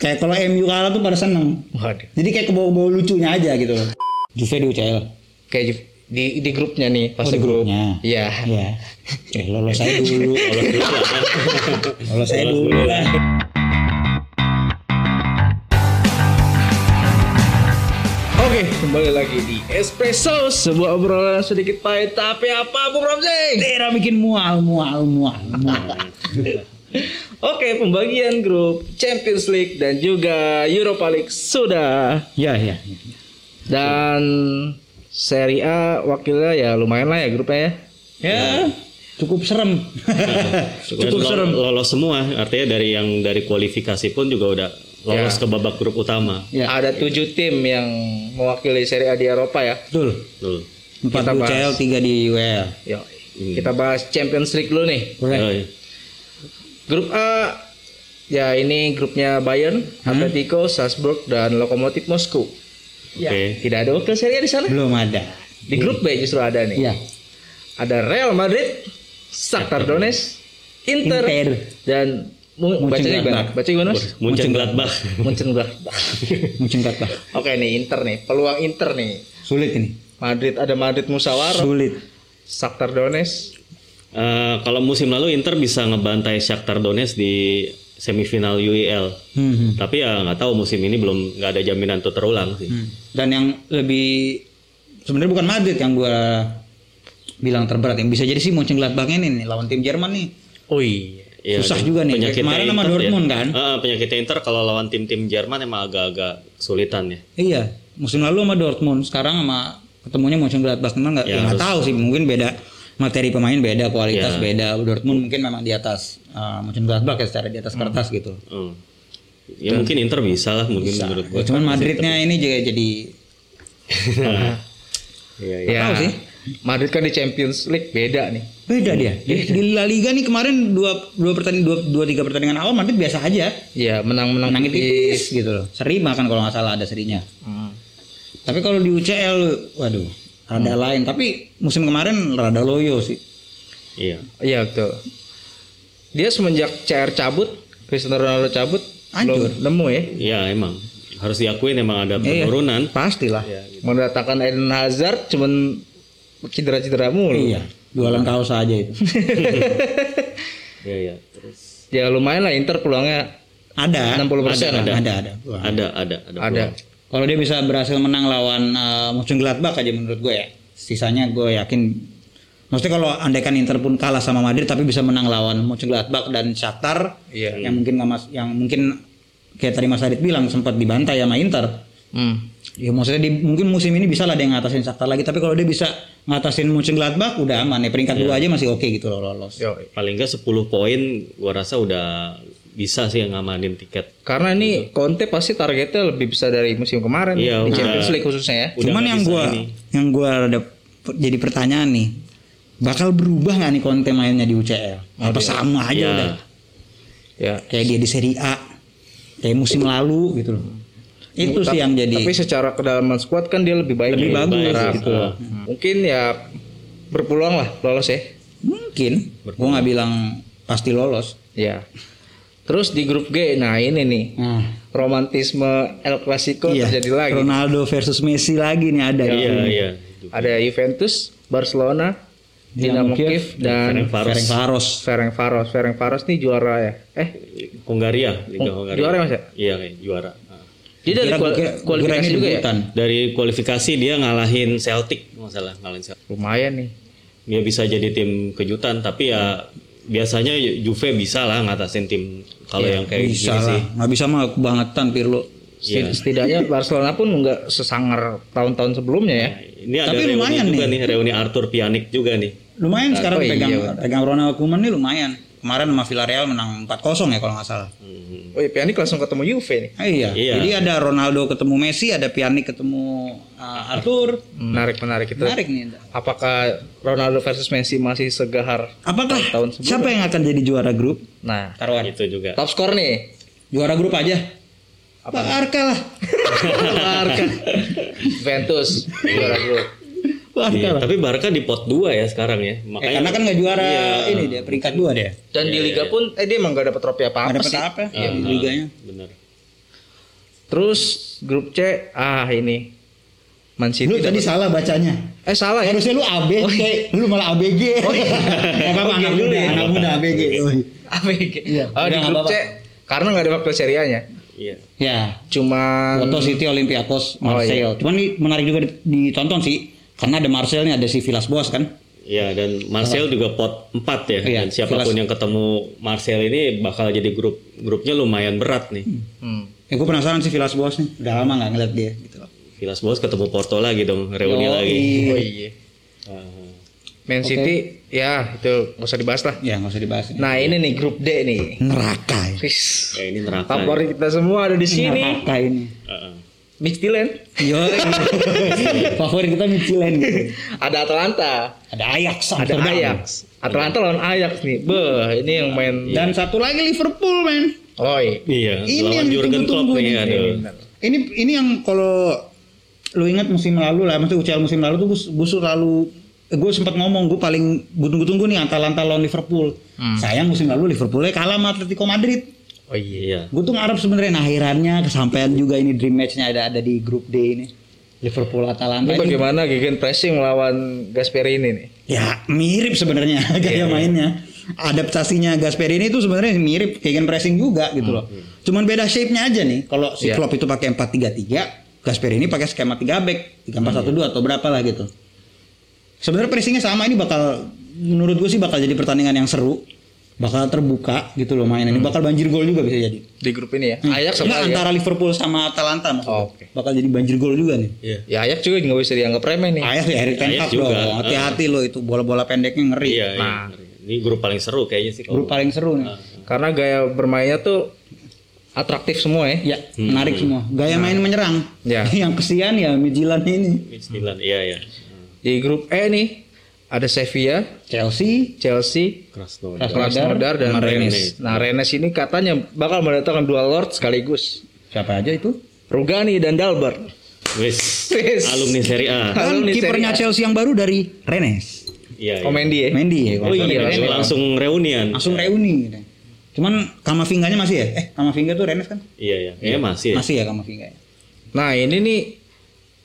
Kayak kalau MU kalah tuh pada seneng. Waduh. Jadi kayak kebawa-bawa lucunya aja gitu loh. Juve di UCL. Kayak Ju- di di grupnya nih pas Oh, di grupnya. Iya. Iya. Eh lolos saya dulu. Lolos dulu. Lolos saya dulu lah. Oke, kembali lagi di Espresso, sebuah obrolan sedikit pahit tapi apa Bung Ramzi? Daerah bikin mual, mual, mual, mual. Oke, pembagian grup Champions League dan juga Europa League sudah Ya, ya. dan Serie A wakilnya ya lumayan lah ya grupnya ya. Ya, cukup serem. Dan lo- Lolos semua, artinya dari yang dari kualifikasi pun juga udah lolos Ya. ke babak grup utama. ya, Ada tujuh tim yang mewakili Serie A di Eropa ya. betul. Betul. Empat di. UCL, tiga di WL. Yuk, kita bahas Champions League dulu nih. Boleh. Grup A ya ini grupnya Bayern, Atletico, Salzburg dan Lokomotif Moskow. Ya, Oke. tidak ada wakil Serie A di sana. Belum ada. Di grup B justru ada nih. Iya. Ada Real Madrid, Shakhtar Donetsk, Inter, Inter. dan bacanya gimana? Baca gimana? Munchen Gladbach. Mönchengladbach. Muncul kata. Oke nih Inter nih, peluang Inter nih. Sulit ini. Madrid ada Madrid Musyawarah, Sulit. Shakhtar Donetsk. Eh, kalau musim lalu Inter bisa ngebantai Shakhtar Donetsk di semifinal UEL. Hmm. Tapi ya nggak tahu musim ini belum nggak ada jaminan untuk terulang sih. Hmm. Dan yang lebih sebenarnya bukan Madrid yang gua bilang terberat yang bisa jadi sih Mönchengladbach ini nih lawan tim Jerman nih. Oh iya. Iya, Susah juga nih. penyakitnya Kemarin sama Inter Dortmund ya. kan? Eh, penyakitnya Inter kalau lawan tim-tim Jerman emang agak-agak kesulitan ya. Iya, musim lalu sama Dortmund, sekarang sama ketemunya Mönchengladbach memang nggak Ya, ya, tahu sih, mungkin beda materi pemain beda, kualitas Ya. beda. Dortmund mungkin memang di atas uh, Mönchengladbach ya secara di atas kertas gitu. Hmm. Ya mungkin Inter bisa lah mungkin menurut Ya, gua. cuman Madridnya ini juga jadi Iya, iya. Ya, tahu sih. Madrid kan di Champions League beda nih. beda dia. Di, di La Liga nih kemarin dua dua pertandingan dua, dua tiga pertandingan awal Madrid biasa aja. Ya menang-menang Menangin tipis. tipis gitu loh. Seri bahkan kalau nggak salah ada serinya. Hmm. Tapi kalau di UCL, waduh, rada lain. Tapi musim kemarin rada loyo sih. Iya. Iya betul. Dia semenjak CR cabut, Cristiano Ronaldo cabut, Hancur. belum nemu ya. Iya emang harus diakuin emang ada Iya. penurunan. Pastilah. Mendatangkan Eden Hazard cuman cedera-cedera mulu. Iya, jualan kaos aja itu. Iya iya. Terus Ya lumayan lah Inter peluangnya ada. 60 persen ada, lah. ada, ada. Wah. ada ada ada. Ada. Kalau dia bisa berhasil menang lawan uh, Mönchengladbach aja menurut gue ya. Sisanya gue yakin Maksudnya kalau andaikan Inter pun kalah sama Madrid tapi bisa menang lawan Mönchengladbach dan Shakhtar Iya. yang mungkin mas yang mungkin kayak tadi Mas Adit bilang sempat dibantai sama Inter. Hmm. Ya maksudnya di, mungkin musim ini bisa lah dia ngatasin Shakhtar lagi tapi kalau dia bisa ngatasin Mönchengladbach udah aman ya peringkat dua aja masih oke gitu loh lolos. Yo. Paling nggak 10 poin gua rasa udah bisa sih ngamanin tiket. Karena ini Conte pasti targetnya lebih besar dari musim kemarin Iya, di. Champions League khususnya ya. Udah Cuman yang gua ini. yang gua ada jadi pertanyaan nih, bakal berubah nggak nih konten mainnya di UCL? Apa sama aja Iya. udah? Ya. Kayak dia di Serie A, kayak musim lalu gitu loh. Itu sih yang jadi Tapi secara kedalaman squad kan dia lebih baik. Lebih bagus Berharap. gitu. Nah, Mungkin ya berpeluang lah lolos ya. mungkin. Gua nggak bilang pasti lolos. Ya. Terus di grup G, nah ini nih Nah, romantisme El Clasico iya. terjadi lagi. Ronaldo versus Messi lagi nih ada. Iya iya. Ada Juventus, Barcelona, Dinamo Dinamo Kiev, Kiev dan Ferencvaros. Ferencvaros. Ferencvaros. Ferencvaros nih juara ya. Eh, Hungaria, Liga Oh, Hungaria. juara Mas ya? Iya kayak juara. Nah. dia dari Kira- kual- kira- kualifikasi juga ya. Dari kualifikasi dia ngalahin Celtic, masalah ngalahin Celtic. Lumayan nih. Dia bisa jadi tim kejutan, tapi ya biasanya Juve bisa lah ngatasin tim kalau yang kayak Iya, Bisa gini sih. lah. Nggak bisa mah kebangetan Pirlo. Setid- Setidaknya Barcelona pun nggak sesangar tahun-tahun sebelumnya ya. Ini ada Tapi lumayan juga nih. nih, reuni Arthur Pianik juga nih. Lumayan sekarang oh iya, pegang pegang Ronald Koeman nih lumayan. Kemarin sama Villarreal menang 4-0 ya kalau nggak salah. Hmm. Oh iya, Pjanic langsung ketemu Juve nih. Ah, iya. Iya. Jadi ada Ronaldo ketemu Messi, ada Pjanic ketemu uh, Arthur. Menarik menarik itu. Menarik nih. Apakah Ronaldo versus Messi masih segahar? Apakah Tahun sebelumnya. siapa yang akan jadi juara grup? Nah, Taruhan. Itu juga. top skor nih. Juara grup aja. Apa? Barca lah. Barca. Juventus juara grup. Barca Iya, lah. tapi Barca di pot 2 ya sekarang ya. Eh, Makanya karena kan nggak juara Iya. ini dia peringkat dua dia. Dan di liga pun eh dia emang gak dapat trofi apa-apa dapat sih. apa Ah, di liganya. bener. Terus grup C ah ini Man City. Lu tadi salah bacanya. eh salah ya. Harusnya lu AB, lu malah ABG. Oh, iya. apa-apa anak dulu muda, ya. anak muda ABG. Oh, iya. ABG. Iya, Oh, di udah, grup nggak C karena nggak ada waktu serianya. Iya. Ya, Cuma Porto City, Olympiakos, Marseille. Cuman ini menarik juga ditonton sih, karena ada Marseille nih, ada si Villas Boas kan. Iya dan Marcel juga pot 4 ya. Iya, dan siapa pun jelas. yang ketemu Marcel ini bakal jadi grup grupnya lumayan berat nih. Hmm. Ya, gue penasaran sih Villas Boas nih, udah lama nggak ngeliat dia Villas Boas ketemu Porto lagi dong, reuni Yoi. lagi. Oh iya. Ah. Man City ya itu nggak usah dibahas lah. Ya nggak usah dibahas. Nah ini nih grup D nih. Neraka ya. Wis. Ya, ini neraka. Favorit kita semua ada di sini. Neraka ini. Heeh. Midtjylland. Yo, favorit kita Michelin gitu. Ada Atalanta. Ada Ajax, Ada Amsterdam. Ajax. Atalanta lawan Ajax nih. Beh, ini yang main. Dan satu lagi Liverpool, men. Oi. Iya, Ini lawan yang Jurgen Klopp ditunggu-tunggu nih. Ini ini yang kalau lu ingat musim lalu lah, maksudnya UCL musim lalu tuh gue selalu gue sempat ngomong gue paling gue tunggu-tunggu nih Atalanta lawan Liverpool. Sayang musim lalu Liverpoolnya kalah sama Atletico Madrid. Oh iya. Iya. Gue tuh ngarep sebenarnya nah, akhirannya kesampaian juga ini dream matchnya ada ada di grup D ini. Liverpool Atalanta Ini bagaimana gegen pressing melawan Gasperini nih? Ya mirip sebenarnya gaya mainnya. Adaptasinya Gasperini itu sebenarnya mirip kayak pressing juga gitu loh. Cuman beda shape-nya aja nih. Kalau si Iya. Klopp itu pakai 4-3-3, Gasperini pakai skema 3 back, 3-4-1-2 atau berapa lah gitu. Sebenarnya pressingnya sama ini bakal menurut gue sih bakal jadi pertandingan yang seru. Bakal terbuka gitu loh mainan ini bakal banjir gol juga bisa jadi. Di grup ini ya. Ajax sama Enggak, ya. antara Liverpool sama Atalanta maksudnya. Oh, oke. Bakal jadi banjir gol juga nih. Iya. Ya Ajax juga nggak bisa dianggap remeh nih. Ajax ya Erik Ten Hag dong. Hati-hati loh itu bola-bola pendeknya ngeri. Iya, iya. Nah. Ini grup paling seru kayaknya sih Grup paling seru nih. Karena gaya bermainnya tuh atraktif semua ya. Ya, menarik semua. Gaya main menyerang. Ya. yang kesian ya Midtjylland ini. Midtjylland, iya ya. Di grup E nih ada Sevilla, Chelsea, Chelsea, Krasnodar. Krasnodar dan Rennes. Rennes. Nah Rennes ini katanya bakal mendatangkan dua Lord sekaligus. siapa aja itu? Rugani dan Dalbert. Wis. Wis. Alumni Serie A. Kan kipernya. Chelsea yang baru dari Rennes. Iya. Oh iya. Mendy ya? Mendy ya. Oh iya, langsung, langsung reunian. Langsung reuni. Cuman Kamavinganya masih ya? Eh, Kamavinga tuh Rennes kan? Iya ya. Iya masih. ya. Masih ya Kamavinga ya. Nah ini nih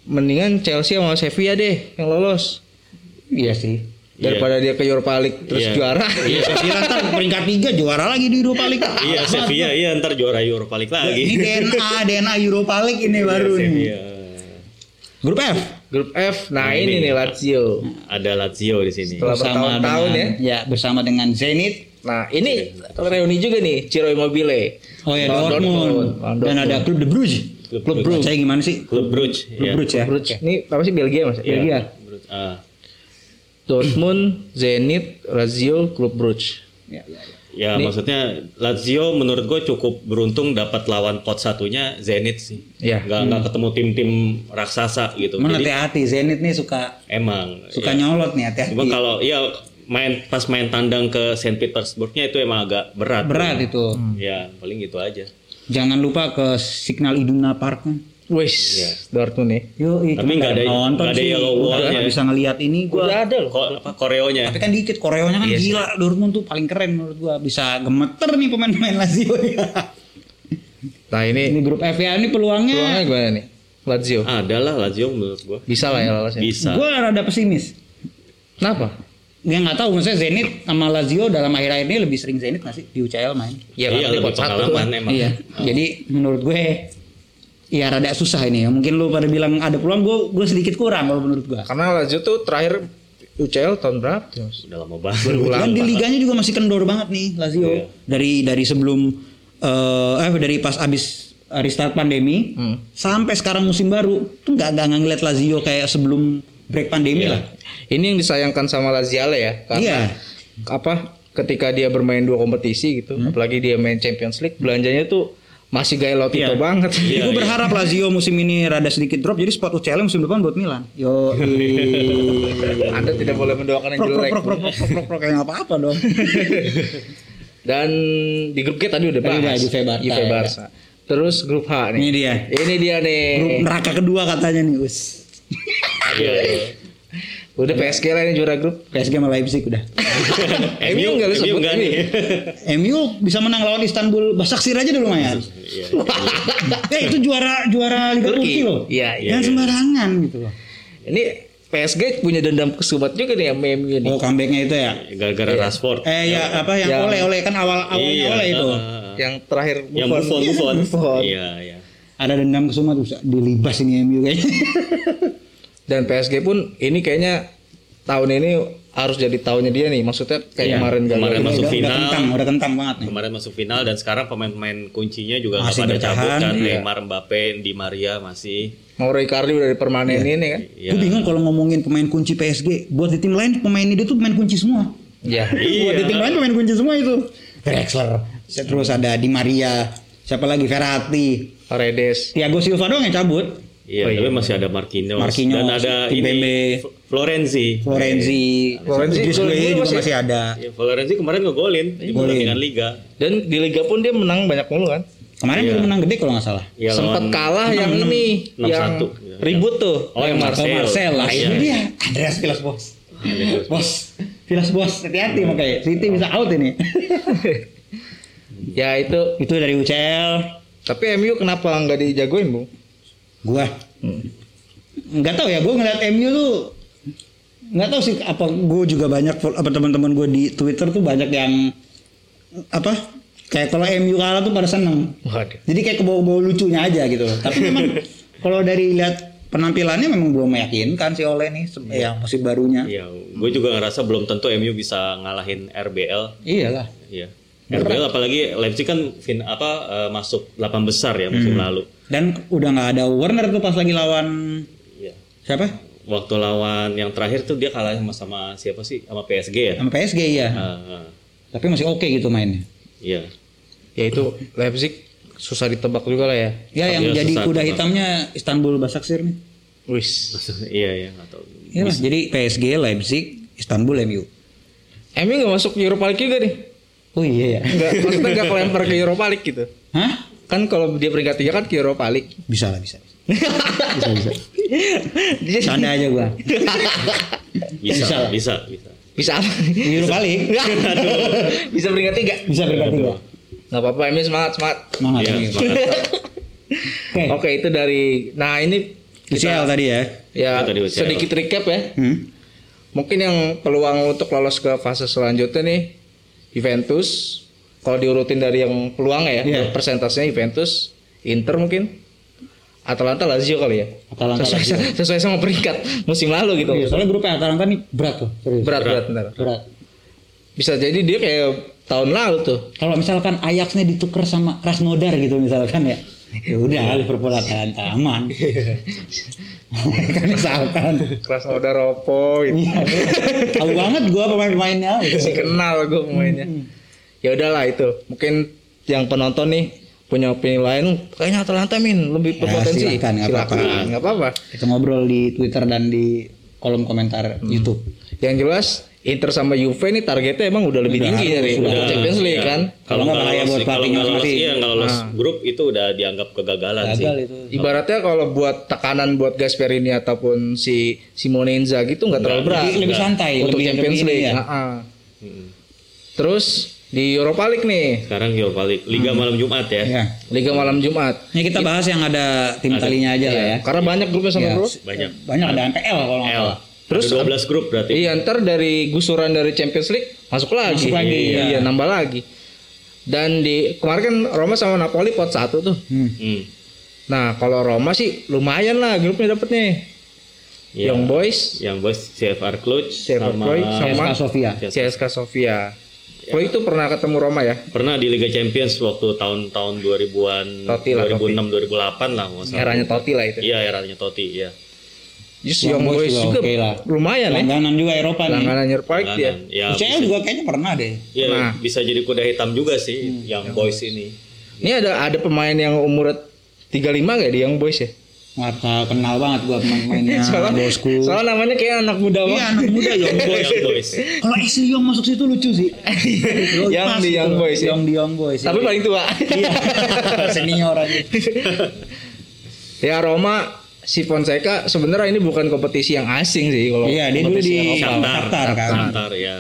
mendingan Chelsea sama Sevilla deh yang lolos Iya sih. daripada dia ke Europa League terus Iya. juara. Iya, Chelsea ntar peringkat 3 juara lagi di Europa League. Iya, Sevilla iya ntar juara Europa League Ini lagi. DNA, DNA Europa League ini baru nih. Sevilla. Grup F. Grup F, nah ini, nih Lazio. Ada Lazio di sini. Setelah bertahun-tahun dengan, ya. bersama dengan Zenit. Nah ini reuni juga nih Ciro Immobile. Oh ya Lawan Dortmund. Lawan Dan ada Klub De Brugge. Klub Klub Brugge. Brugge. Saya gimana sih? Klub Brugge. Klub iya. Brugge ya. Brugge. Ini apa sih Belgia mas? Iya. Belgia. Brugge. Ah. Dortmund, Zenit, Lazio, Klub Brugge. Ya, ya, ya. Ya Ini- maksudnya Lazio menurut gue cukup beruntung dapat lawan pot satunya Zenit sih. Iya. Nggak nggak ketemu tim-tim raksasa gitu. Jadi hati-hati Zenit nih suka emang. suka ya. nyolot nih hati-hati. Cuma kalau iya main pas main tandang ke Saint Petersburgnya itu emang agak berat. Berat itu. Ya paling gitu aja. Jangan lupa ke Signal Iduna Park kan. Wis, Iya. Dortmund nih. Yo, Tapi nggak ada- nonton nggak ada sih. yellow Gua wall-nya. nggak bisa ngelihat ini gua. Udah ada loh. Kok apa koreonya? Tapi kan dikit koreonya kan gila. Dortmund tuh paling keren menurut gua. Bisa gemeter nih pemain-pemain Lazio. Nah ini ini grup F ya ini peluangnya. peluangnya gimana nih? Lazio. Ada lah Lazio menurut gue. Bisa lah ya lolosnya. Bisa. Gua rada pesimis. Kenapa? Ya nggak tahu maksudnya Zenit sama Lazio dalam akhir-akhir ini lebih sering Zenit nggak sih di UCL main? Ya, iya lebih pengalaman lah. emang. Iya. Jadi menurut gue ya rada susah ini ya. Mungkin lu pada bilang ada peluang gue gue sedikit kurang kalau menurut gue. Karena Lazio tuh terakhir UCL tahun berapa? Udah lama banget. Kan di liganya juga masih kendor banget nih Lazio. Iya. Dari dari sebelum eh eh dari pas abis restart pandemi Hmm. sampai sekarang musim baru tuh nggak nggak ngeliat Lazio kayak sebelum break pandemi Iya. lah. Ini yang disayangkan sama Laziale ya. Karena Iya. apa? Ketika dia bermain dua kompetisi gitu, apalagi dia main Champions League, belanjanya tuh masih gaya Lautito Iya. banget. Iya, gue iya. berharap Lazio musim ini rada sedikit drop jadi spot UCL musim depan buat Milan. Yo. Anda tidak boleh mendoakan yang Prok jelek. prok prok prok prok prok kayak nggak apa-apa dong. Dan di grup G tadi udah Tadi bahas. udah, Juve Barca, Juve ya. Barca. Terus grup H nih. Ini dia. Ini dia nih. Grup neraka kedua katanya nih Us. Iya. iya. Udah PSG lah ini juara grup. PSG sama Leipzig udah. MU nggak lu sebut enggak ini. nih. MU bisa menang lawan Istanbul Basaksehir aja dulu lumayan. Iya. eh itu juara juara Liga Turki. Turki loh. Iya, iya, Jangan iya. sembarangan gitu loh. Ini PSG punya dendam kesubat juga nih sama MU ini. Oh comebacknya itu ya. Gara-gara Rashford. Eh ya apa yang Yang- oleh oleh kan awal awalnya Iya, oleh itu. ah. Yang terakhir yang Buffon Buffon. Buffon. Iya, iya. Ada dendam ke semua tuh dilibas ini MU kayaknya. Dan PSG pun ini kayaknya tahun ini harus jadi tahunnya dia nih. Maksudnya kayak Iya, kemarin gagal. kemarin masuk udah, final. Udah kentang, udah kentang banget nih. Kemarin masuk final dan sekarang pemain-pemain kuncinya juga nggak Masih pada cabut kan. iya. Neymar, Mbappe, Di Maria masih. Mauro Icardi udah dipermanen ini kan. Iya. Gue bingung kalau ngomongin pemain kunci PSG. Buat di tim lain pemain ini tuh pemain kunci semua. Iya. Buat di tim lain pemain kunci semua itu. Drexler. Terus ada Di Maria. Siapa lagi? Verratti. Paredes. Thiago Silva doang yang cabut. Iya, Oh, iya. tapi masih ada Marquinhos, Marquinhos, dan ada Kimpembe. ini Florenzi. Florenzi. Florenzi dulu juga masih- masih ada. Ya, Florenzi kemarin ngegolin di Golin. pertandingan liga. Dan di liga pun dia menang banyak mulu kan. Kemarin Iya. menang gede kalau nggak salah. Ya, Sempat kalah yang ini yang satu. ribut tuh. Oh, yang Marcel, Marcel. Lah. Iya. Itu dia. Andreas Vilas bos. Bos. Vilas bos. Hati-hati makanya. City bisa out ini. ya itu. itu dari UCL. Tapi MU kenapa nggak dijagoin bu? Gua nggak tahu ya. Gua ngeliat MU tuh nggak tahu sih apa gue juga banyak apa teman-teman gue di Twitter tuh banyak yang apa kayak kalau MU kalah tuh pada seneng Waduh. jadi kayak kebawa-bawa lucunya aja gitu loh tapi memang kalau dari lihat penampilannya memang belum meyakinkan si Oleh nih se- yang musim barunya Iya, gue juga ngerasa belum tentu MU bisa ngalahin RBL. iyalah Iya. RBL apalagi Leipzig kan fin, apa eh, masuk 8 besar ya Hmm. musim lalu. dan udah nggak ada Warner tuh pas lagi lawan Iya. siapa Waktu lawan yang terakhir tuh dia kalah sama, sama siapa sih? Sama PSG ya. sama PSG ya Ah, ah. tapi masih oke gitu mainnya Iya. Ya itu Leipzig susah ditebak juga lah ya. ya yang Iya, jadi kuda tebak. hitamnya Istanbul Basaksehir nih Wis. iya iya nggak tahu. Iya jadi PSG, Leipzig, Istanbul, MU. MU nggak masuk Europa League juga nih. Oh iya ya. Nggak, maksudnya nggak kelempar ke Europa League gitu. Hah? Kan kalau dia peringkat tiga kan ke Europa League. Bisa lah, bisa. Bisa, bisa. Canda aja gua. Bisa, Bisa lah. bisa, bisa. Bisa apa? Europa League. Bisa peringkat tiga. Bisa berkati gua. Nggak apa-apa, MU semangat semangat. Semangat Iya, MU. semangat. Oke. Oke itu dari. Nah ini UCL tadi ya. ya tadi UCL. sedikit recap ya. Hmm. Mungkin yang peluang untuk lolos ke fase selanjutnya nih Juventus. Kalau diurutin dari yang peluang ya, Iya. persentasenya Juventus, Inter mungkin, Atalanta, Lazio kali ya. Atalanta, sesuai, Lazio. sesuai sama peringkat musim lalu gitu. Iya, soalnya grupnya Atalanta nih berat tuh. Serius. Berat berat benar. Berat. Bisa jadi dia kayak tahun lalu tuh. Kalau misalkan Ajaxnya ditukar sama Krasnodar gitu misalkan ya. Ya udah Liverpool Atalanta aman. kan misalkan. Krasnodar Ropo gitu. Iya. Tahu banget gua pemain-pemainnya. Si kenal gue pemainnya. Ya udahlah itu. Mungkin yang penonton nih punya opini lain kayaknya Atalanta min lebih Ya, berpotensi. silakan, nggak apa-apa. Nggak apa-apa. Kita ngobrol di Twitter dan di kolom komentar YouTube. Yang jelas Inter sama Juve nih targetnya emang udah lebih Udah, tinggi dari sudah. Champions League Iya. kan. Kalau nggak bahaya lolos, buat kalau pelatihnya nggak lolos, iya nggak lolos Nah. grup itu udah dianggap kegagalan sih. Gagal itu. Ibaratnya kalau buat tekanan buat Gasperini ataupun si Simone Inzaghi itu nggak terlalu berat. Lebih, lebih santai, untuk lebih Champions lebih League. ya. Nah-ah. Mm. Terus di Europa League nih, Sekarang Europa League, Liga malam Jumat ya. Ya. Liga malam Jumat. Ini kita bahas yang ada tim talinya aja lah ya. Karena banyak grupnya sama Ya. bro. Banyak. Banyak ada MPL kalau nggak salah. Terus Ada 12 grup berarti. Iya ntar dari gusuran dari Champions League masuk lagi. Masuk lagi, iya. ya. nambah lagi. Dan di kemarin kan Roma sama Napoli pot satu tuh. Hmm. Hmm. Nah kalau Roma sih lumayan lah grupnya dapet nih. Iya. Young Boys, Yang bos CFR Cluj CFR sama, Cluj sama- CSKA Sofia. CSKA Sofia. Kalo itu pernah ketemu Roma ya? pernah di Liga Champions waktu tahun-tahun 2000-an Totti lah, 2006 2008 lah nggak salah. Eranya Totti lah itu. Iya, eranya Totti, iya. Just Young Young Boys Boys juga juga oke lah. lumayan ya. Langganan juga Eropa nih. Langganan Eropa dia. Langganan. Ya, UCL bisa, juga kayaknya pernah deh. ya, Nah. bisa jadi kuda hitam juga sih yang boys ini. Ini ada ada pemain yang umur 35 gak di Young Boys ya? Nggak tahu, kenal banget gua pemain-pemainnya soalnya, bosku. soalnya namanya kayak anak muda Iya banget. anak muda Young Young Boys. Boys. Kalau Ashley Young masuk situ lucu sih. Yang di. Young Boys ya? Yang di Young Boys. Tapi paling tua. Iya. Senior aja. ya Roma si Fonseca sebenarnya ini bukan kompetisi yang asing sih kalau Iya, dia dulu kompetisi di Shakhtar kan. Shakhtar, ya.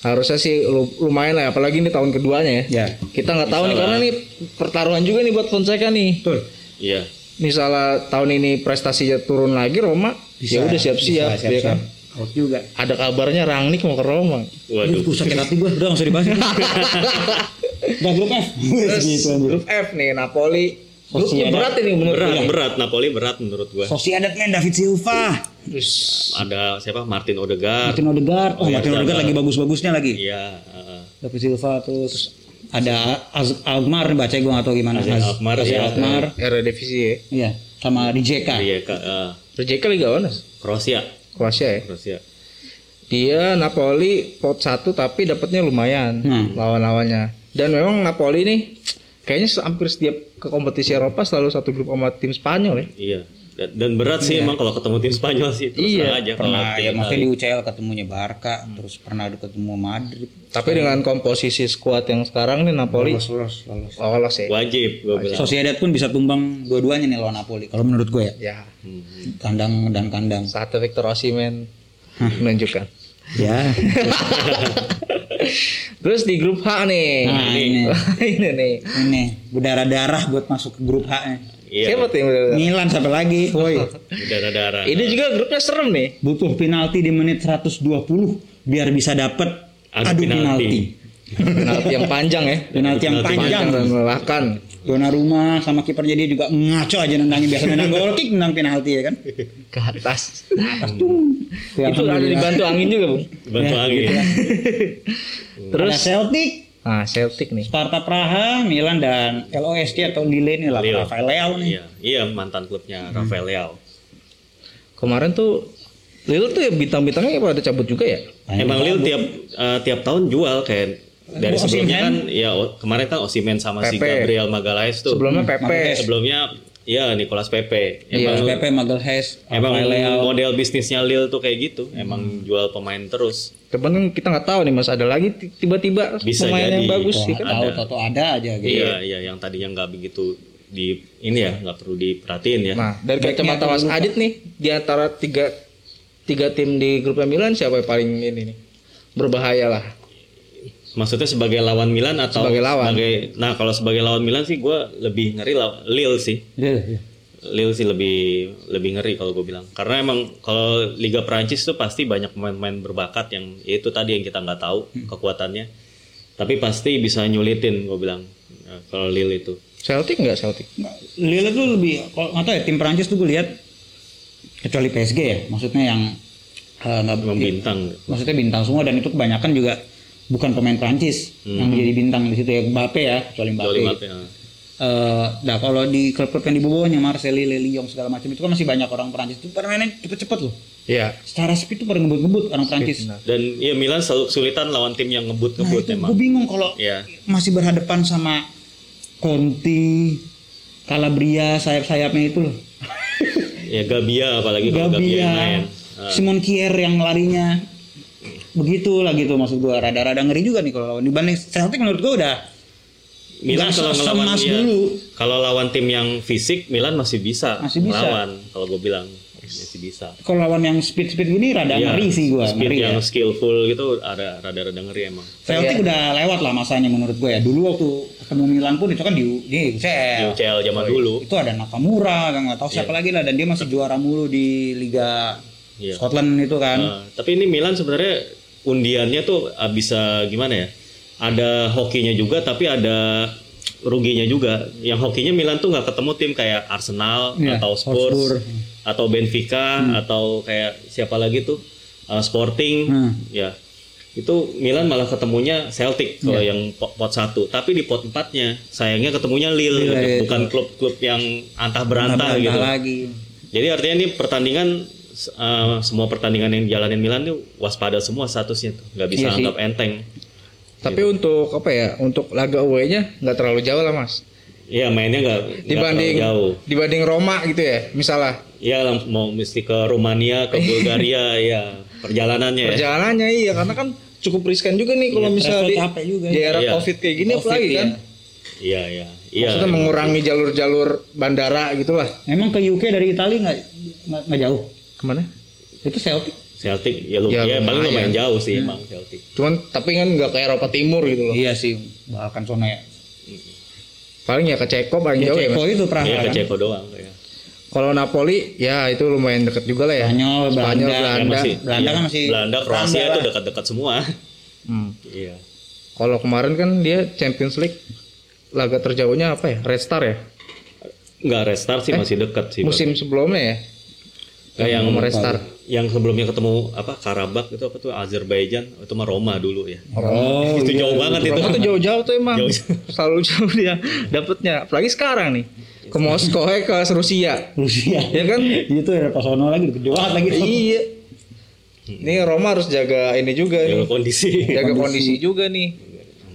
harusnya sih lu- lumayan lah apalagi ini tahun keduanya ya. Ya. Kita nggak tahu nih karena nih pertaruhan juga nih buat Fonseca nih. Betul. Iya. Misalnya tahun ini prestasinya turun lagi Roma, ya udah siap-siap Bisa, ya kan. Out juga. Ada kabarnya Rangnick mau ke Roma. Waduh. Aduh, sakit hati gue. Udah nggak usah dibahas. Udah grup F. Terus gitu grup F nih Napoli. Sociedad. berat ini menurut Berat, gue. berat. Napoli berat menurut gua. Men David Silva. Terus Ada siapa? Martin Odegaard. Martin Odegaard. Oh, Oh, iya, Martin Odegaard Odegaard. lagi bagus-bagusnya lagi. Iya. heeh. David Silva terus ada Az Alkmaar nih baca gue gak tau gimana. Az- Alkmaar, Azia iya. Alkmaar. Eredivisie ya. Iya, sama Rijeka. Rijeka, eh, Rijeka Liga mana? Kroasia. Kroasia ya. Kroasia. Dia Napoli pot satu tapi dapatnya lumayan Hmm. lawan-lawannya. Dan memang Napoli nih kayaknya hampir setiap ke kompetisi Eropa selalu satu grup sama tim Spanyol ya. Iya. Dan, dan berat sih emang kalau ketemu tim Spanyol sih terus Iya, aja kalau Pernah ya maksudnya di UCL ketemunya Barca, terus pernah ada ketemu Madrid. Tapi dengan komposisi skuad yang sekarang nih Napoli Lolos, lolos, lolos. lolos ya. wajib. Sociedad pun bisa tumbang dua-duanya nih lawan Napoli. Kalau menurut gue ya, Ya, kandang dan kandang. satu Victor Osimhen menunjukkan. Ya. Terus di grup H nih. Nah, ini. ini nih. Ini berdarah-darah buat masuk ke grup H nya. Iya. Siapa tuh Milan sampai lagi, woi. Darah-darah. Ini juga grupnya serem nih. Butuh penalti di menit 120 biar bisa dapet Adu adu, penalti. penalti. Penalti yang panjang ya. Penalti yang Penalti panjang. dan melelahkan. Donnarumma sama kiper jadi juga ngaco aja nendangin biasa nendang goal kick nendang penalti ya kan. Ke atas. Ya, Itu ada dibantu angin juga, Bung. Bantu Ya, angin. gitu lah. Terus Ada Celtic, nah Celtic nih. Sparta Praha, Milan dan LOSC atau Lille ini lah. Rafael Leao nih. Iya, iya mantan klubnya Rafael Leao. Kemarin tuh Lille tuh ya bintang-bintangnya pada cabut juga ya. Emang Lille tiap eh, tiap tahun jual kayak dari Oh, sebelumnya Osimhen. kan ya kemarin kan Osimen sama si Pepe. Gabriel Magalhaes tuh. Sebelumnya Pepe. Magalhaes. Sebelumnya ya Nicolas Pepe. Iya. Emang Pepe, Magalhaes, emang Leao. model bisnisnya Lille tuh kayak gitu. Emang jual pemain terus. Cuman kan kita nggak tahu nih Mas ada lagi ti- tiba-tiba Bisa pemain yang jadi. bagus Tuh, sih kan. tahu Ada. toto ada aja gitu. Iya, iya yang tadinya nggak begitu di ini ya nggak perlu diperhatiin ya. Nah, dari kacamata Mas. Adit nih di antara tiga tiga tim di grupnya Milan siapa yang paling ini nih berbahaya lah. Maksudnya sebagai lawan Milan atau Sebagai lawan. sebagai- nah kalau sebagai lawan Milan sih gue lebih ngeri law- Lille sih. Iya, iya. Lille sih lebih lebih ngeri kalau gue bilang. Karena emang kalau Liga Prancis tuh pasti banyak pemain-pemain berbakat yang ya itu tadi yang kita nggak tahu kekuatannya. Tapi pasti bisa nyulitin gue bilang Nah, kalau Lille itu. Celtic nggak Celtic? Nggak, Lille tuh lebih kalau nggak tahu ya tim Prancis tuh gue lihat kecuali PSG ya, maksudnya yang eh, nggak Emang bintang. maksudnya bintang semua dan itu kebanyakan juga bukan pemain Prancis yang menjadi bintang di situ ya Mbappe ya kecuali Mbappe. Ya. Eh, nah kalau di klub-klub yang di bawahnya Marseille, Lyon segala macam itu kan masih banyak orang Prancis itu permainnya cepet-cepet loh. Iya. Secara speed tuh pada ngebut-ngebut orang Prancis. Dan ya Milan selalu kesulitan lawan tim yang Nah ngebut-ngebut itu emang. gue bingung kalau Iya. masih berhadapan sama Conti, Calabria, sayap-sayapnya itu loh. Ya Gabia apalagi kalau Gabia yang main. Gabia, Simon Kier yang larinya begitu lah gitu maksud gua rada-rada ngeri juga nih kalau lawan dibanding Celtic menurut gua udah Milan kalau ngelawan dia, dulu. kalau lawan tim yang fisik Milan masih bisa, Masih bisa. ngelawan kalau gue bilang masih bisa. kalau lawan yang speed-speed gini rada Iya, ngeri sih gua speed ngeri yang ya. skillful gitu ada rada-rada ngeri emang. Celtic Iya. udah lewat lah masanya menurut gua ya. Dulu waktu ketemu Milan pun itu kan di Di di UCL. UCL zaman dulu. Itu ada Nakamura, kan nggak tahu siapa lagi lah dan dia masih juara mulu di Liga Iya. Scotland itu kan. Nah, tapi ini Milan sebenarnya undiannya tuh ah, bisa gimana ya? Ada hokinya juga tapi ada ruginya juga. Yang hokinya Milan tuh nggak ketemu tim kayak Arsenal Iya, atau Spurs Hotspur. atau Benfica atau kayak siapa lagi tuh uh, Sporting Hmm. ya. Itu Milan malah ketemunya Celtic kalau Iya. yang pot, pot satu. Tapi di pot empatnya sayangnya ketemunya Lille, Lille, gitu. bukan klub-klub yang antah berantah Bantah gitu. lagi. Jadi artinya ini pertandingan eh, semua pertandingan yang dijalanin Milan tuh waspada semua statusnya tuh, nggak bisa Iya sih. anggap enteng. Tapi untuk apa ya? Untuk laga away-nya nggak terlalu jauh lah Mas. Iya mainnya nggak Dibanding terlalu jauh. dibanding Roma gitu ya. Misalnya Iya mau mesti ke Rumania, ke Bulgaria, ya perjalanannya ya. perjalanannya iya karena kan cukup riskan juga nih kalau misalnya travel di, capek juga di ya. era Iya. Covid kayak gini Covid, apalagi iya. kan. Iya iya. Iya. Maksudnya mengurangi jalur-jalur bandara gitulah. Emang ke UK dari Italia nggak- nggak jauh? Ke mana? Itu Celtic. Celtic ya, lu, Ya, ya, paling lumayan. jauh sih emang Celtic. Cuman tapi kan nggak ke Eropa Timur gitu loh. Iya sih, bahkan sono ya. Paling ya ke Ceko paling Ya, jauh ya. Ceko Mas. itu Praha Iya ke kan. Ceko doang ya. Kalau Napoli ya itu lumayan deket juga lah ya. Spanyol, Belanda. Spanyol, Ya, Belanda. masih, Belanda iya. kan masih Belanda, Kroasia itu dekat-dekat semua. Hmm. Iya. Kalau kemarin kan dia Champions League laga terjauhnya apa ya? Red Star ya? Enggak restart sih masih dekat sih. Musim sebelumnya ya? Kayak yang sama Red Star. yang sebelumnya ketemu apa Karabakh itu apa tuh Azerbaijan itu mah Roma dulu ya. Oh, itu jauh banget itu. Roma tuh jauh-jauh tuh emang. Jauh. Selalu jauh dia dapetnya. Apalagi sekarang nih. Ke Moskow eh, ke Rusia. Rusia. Ya kan? Itu ya pas sono lagi gede banget lagi. iya. Ini Roma harus jaga ini juga Jaga nih. kondisi. Jaga kondisi juga nih.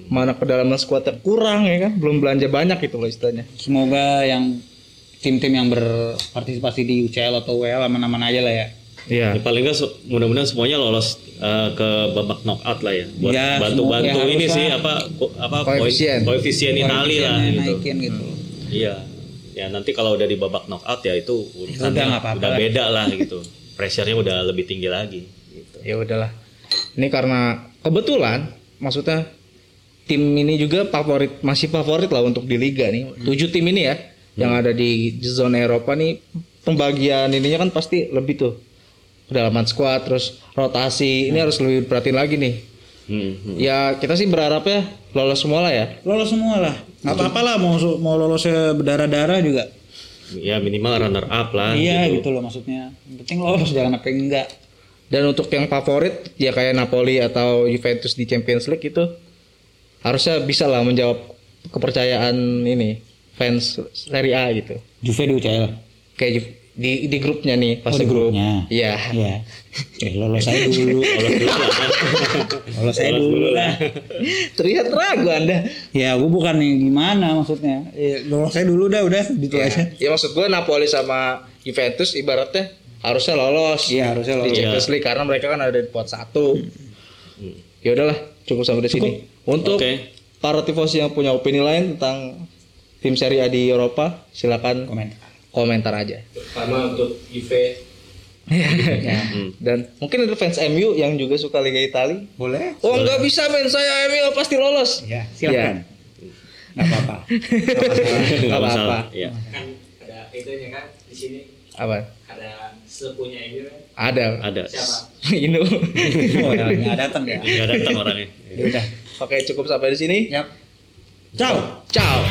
Mana kedalaman skuadnya kurang ya kan? Belum belanja banyak gitu loh istilahnya. Semoga yang tim-tim yang berpartisipasi di UCL atau WL aman-aman aja lah ya. Iya. Ya, paling nggak mudah-mudahan semuanya lolos eh, ke babak knockout lah ya buat Ya, bantu-bantu semoga ini sih apa apa Koefisien. koe- koefisien Itali lah gitu. Naikin gitu. Iya. Ya nanti kalau udah di babak knockout ya itu Udah nggak apa-apa udah lah. beda lah gitu. Pressure-nya udah lebih tinggi lagi gitu. ya udahlah ini karena kebetulan maksudnya tim ini juga favorit masih favorit lah untuk di liga nih tujuh tim ini ya yang ada di zona Eropa nih pembagian ininya kan pasti lebih tuh kedalaman squad terus rotasi ini harus lebih perhatiin lagi nih Hmm, hmm. ya kita sih berharap ya lolos semua lah ya Lolos semua lah. Nggak apa-apa lah mau mau lolosnya berdarah-darah juga. Ya minimal runner up lah. iya gitu. gitu loh maksudnya. Yang penting lolos jangan apa enggak. dan untuk yang favorit ya kayak Napoli atau Juventus di Champions League itu harusnya bisa lah menjawab kepercayaan ini fans Serie A gitu Juve di UCL. kayak Ju- di di grupnya nih pas Oh, di di grup grupnya. iya Iya. Eh, lolos aja dulu. Lolos dulu lah. lolos aja dulu lah. terlihat ragu anda Ya, gue bukan yang gimana maksudnya. Eh, lolos aja dulu dah udah gitu aja. ya maksud gue Napoli sama Juventus ibaratnya harusnya lolos Iya, harusnya di lolos. Champions League karena mereka kan ada di pot satu ya udahlah cukup sampai di sini untuk Oke. para tifosi yang punya opini lain tentang tim Serie A di Eropa silakan Komen. komentar aja Pertama untuk Juve Ya. dan mungkin ada fans MU yang juga suka Liga Italia Boleh? oh nggak bisa men saya MU pasti lolos Ya, silakan. Nggak apa-apa. Nggak apa-apa. Iya. kan ada itunya kan di sini apa ada sepunya ini kan ada Ada. siapa Inu Oh, ya, nggak datang ya. Nggak datang orangnya. Ya udah. oke cukup sampai di sini Yap. Ciao. ciao